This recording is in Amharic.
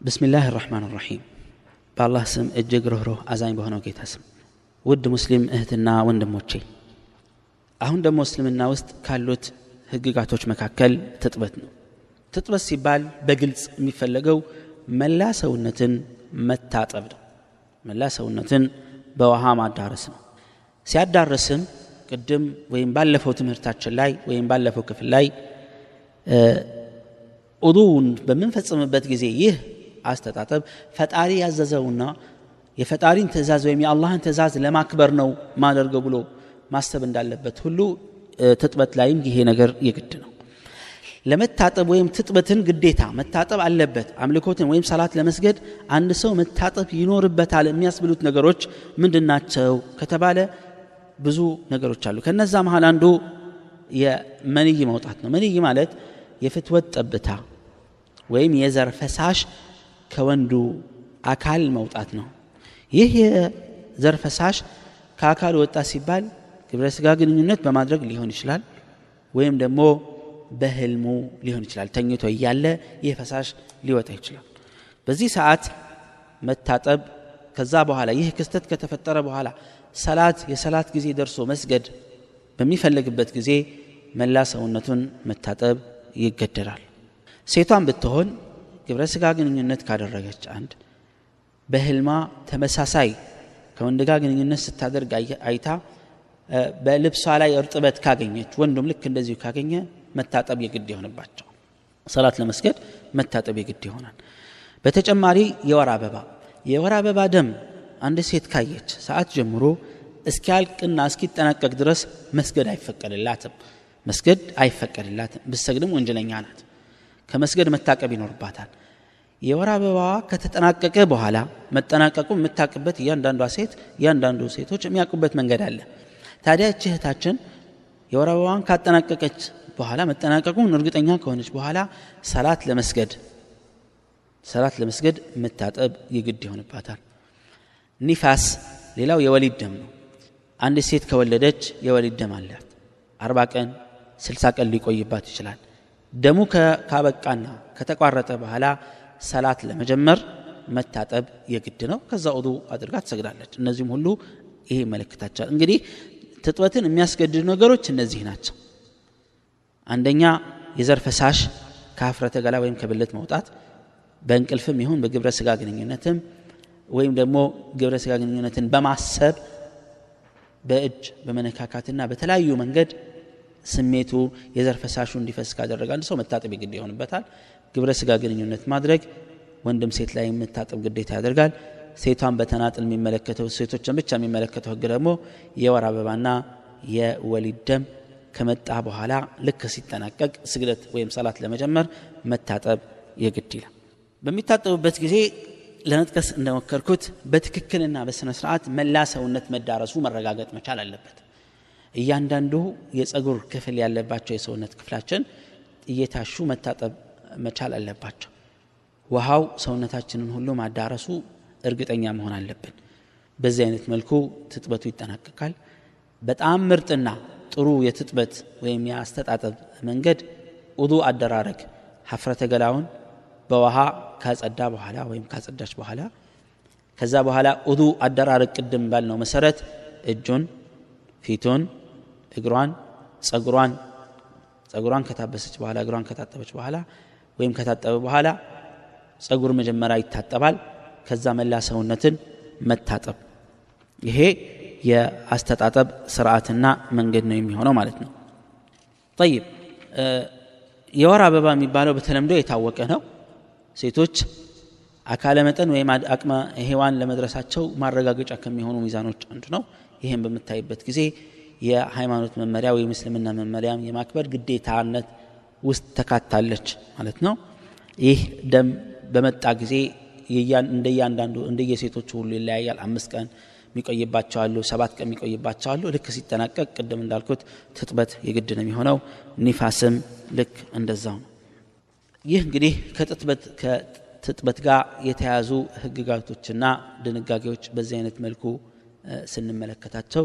ብስሚላህ ራሕማን ራሒም በአላህ ስም እጅግ ርኅሩህ አዛኝ በሆነው ጌታ ስም ውድ ሙስሊም እህትና ወንድሞቼ አሁን ደግሞ እስልምና ውስጥ ካሉት ህግጋቶች መካከል ትጥበት ነው ትጥበት ሲባል በግልጽ የሚፈለገው መላ ሰውነትን መታጠብ ነው መላ ሰውነትን በውሃ ማዳረስ ነው ሲያዳርስም ቅድም ወይም ባለፈው ትምህርታችን ላይ ወይም ባለፈው ክፍል ላይ ኡዱውን በምንፈጽምበት ጊዜ ይህ አስተጣጠብ። ፈጣሪ ያዘዘውና የፈጣሪን ትእዛዝ ወይም የአላህን ትእዛዝ ለማክበር ነው ማደርገው ብሎ ማሰብ እንዳለበት ሁሉ ትጥበት ላይም ይሄ ነገር የግድ ነው። ለመታጠብ ወይም ትጥበትን ግዴታ መታጠብ አለበት። አምልኮትን ወይም ሰላት ለመስገድ አንድ ሰው መታጠብ ይኖርበታል የሚያስብሉት ነገሮች ምንድን ናቸው ከተባለ ብዙ ነገሮች አሉ። ከነዛ መሀል አንዱ የመንይ መውጣት ነው። መንይ ማለት የፍትወት ጠብታ ወይም የዘር ፈሳሽ ከወንዱ አካል መውጣት ነው። ይህ የዘር ፈሳሽ ከአካል ወጣ ሲባል ግብረ ስጋ ግንኙነት በማድረግ ሊሆን ይችላል ወይም ደግሞ በህልሙ ሊሆን ይችላል። ተኝቶ እያለ ይህ ፈሳሽ ሊወጣ ይችላል። በዚህ ሰዓት መታጠብ ከዛ በኋላ ይህ ክስተት ከተፈጠረ በኋላ ሰላት የሰላት ጊዜ ደርሶ መስገድ በሚፈልግበት ጊዜ መላ ሰውነቱን መታጠብ ይገደዳል። ሴቷን ብትሆን ግብረ ስጋ ግንኙነት ካደረገች አንድ በህልማ ተመሳሳይ ከወንድ ጋር ግንኙነት ስታደርግ አይታ በልብሷ ላይ እርጥበት ካገኘች ወንዱም ልክ እንደዚሁ ካገኘ መታጠብ የግድ ይሆንባቸው። ሰላት ለመስገድ መታጠብ የግድ ይሆናል። በተጨማሪ የወር አበባ። የወር አበባ ደም አንድ ሴት ካየች ሰዓት ጀምሮ እስኪያልቅና እስኪጠናቀቅ ድረስ መስገድ አይፈቀድላትም። መስገድ አይፈቀድላትም። ብሰግድም ወንጀለኛ ናት ከመስገድ መታቀብ ይኖርባታል። የወር አበባዋ ከተጠናቀቀ በኋላ መጠናቀቁ የምታቅበት እያንዳንዷ ሴት እያንዳንዱ ሴቶች የሚያውቁበት መንገድ አለ። ታዲያ እች እህታችን የወር አበባዋን ካጠናቀቀች በኋላ መጠናቀቁን እርግጠኛ ከሆነች በኋላ ሰላት ለመስገድ ሰላት ለመስገድ መታጠብ የግድ ይሆንባታል። ኒፋስ ሌላው የወሊድ ደም ነው። አንድ ሴት ከወለደች የወሊድ ደም አላት። አርባ ቀን ስልሳ ቀን ሊቆይባት ይችላል ደሙ ካበቃና ከተቋረጠ በኋላ ሰላት ለመጀመር መታጠብ የግድ ነው። ከዛ ውዱ አድርጋ ትሰግዳለች። እነዚህም ሁሉ ይሄ ይመለከታቸዋል እንግዲህ ትጥበትን የሚያስገድዱ ነገሮች እነዚህ ናቸው። አንደኛ የዘር ፈሳሽ ከሀፍረተ ገላ ወይም ከብልት መውጣት በእንቅልፍም ይሁን በግብረ ስጋ ግንኙነትም ወይም ደግሞ ግብረ ስጋ ግንኙነትን በማሰብ በእጅ በመነካካትና በተለያዩ መንገድ ስሜቱ የዘር ፈሳሹ እንዲፈስ ካደረገ አንድ ሰው መታጠብ ግድ ይሆንበታል። ግብረ ስጋ ግንኙነት ማድረግ ወንድም ሴት ላይ የምታጠብ ግዴታ ያደርጋል። ሴቷን በተናጥል የሚመለከተው ሴቶችን ብቻ የሚመለከተው ህግ ደግሞ የወር አበባና የወሊድ ደም ከመጣ በኋላ ልክ ሲጠናቀቅ ስግደት ወይም ሰላት ለመጀመር መታጠብ የግድ ይላል። በሚታጠቡበት ጊዜ ለመጥቀስ እንደሞከርኩት በትክክልና በስነ ስርዓት መላ ሰውነት መዳረሱ መረጋገጥ መቻል አለበት እያንዳንዱ የጸጉር ክፍል ያለባቸው የሰውነት ክፍላችን እየታሹ መታጠብ መቻል አለባቸው። ውሃው ሰውነታችንን ሁሉ ማዳረሱ እርግጠኛ መሆን አለብን። በዚህ አይነት መልኩ ትጥበቱ ይጠናቀቃል። በጣም ምርጥና ጥሩ የትጥበት ወይም የአስተጣጠብ መንገድ ውዱ አደራረግ ሀፍረተ ገላውን በውሃ ካጸዳ በኋላ ወይም ካጸዳች በኋላ ከዛ በኋላ ውዱ አደራረግ ቅድም ባልነው መሰረት እጁን ፊቱን እግሯን ጸጉሯን ጸጉሯን ከታበሰች በኋላ እግሯን ከታጠበች በኋላ ወይም ከታጠበ በኋላ ጸጉር መጀመሪያ ይታጠባል። ከዛ መላ ሰውነትን መታጠብ። ይሄ የአስተጣጠብ ስርዓትና መንገድ ነው የሚሆነው ማለት ነው። ጠይብ። የወር አበባ የሚባለው በተለምዶ የታወቀ ነው። ሴቶች አካለ መጠን ወይም አቅመ ሔዋን ለመድረሳቸው ማረጋገጫ ከሚሆኑ ሚዛኖች አንዱ ነው። ይህም በምታይበት ጊዜ የሃይማኖት መመሪያ ወይም እስልምና መመሪያም የማክበር ግዴታነት ውስጥ ተካታለች ማለት ነው። ይህ ደም በመጣ ጊዜ እንደያንዳንዱ እንደየሴቶቹ ሁሉ ይለያያል። አምስት ቀን የሚቆይባቸው አሉ ሰባት ቀን አሉ። ልክ ሲጠናቀቅ ቅድም እንዳልኩት ትጥበት የግድ ነው የሚሆነው ኒፋስም ልክ እንደዛው ነው። ይህ እንግዲህ ከትጥበት ጋር የተያዙ ህግጋቶችና ድንጋጌዎች በዚህ አይነት መልኩ ስንመለከታቸው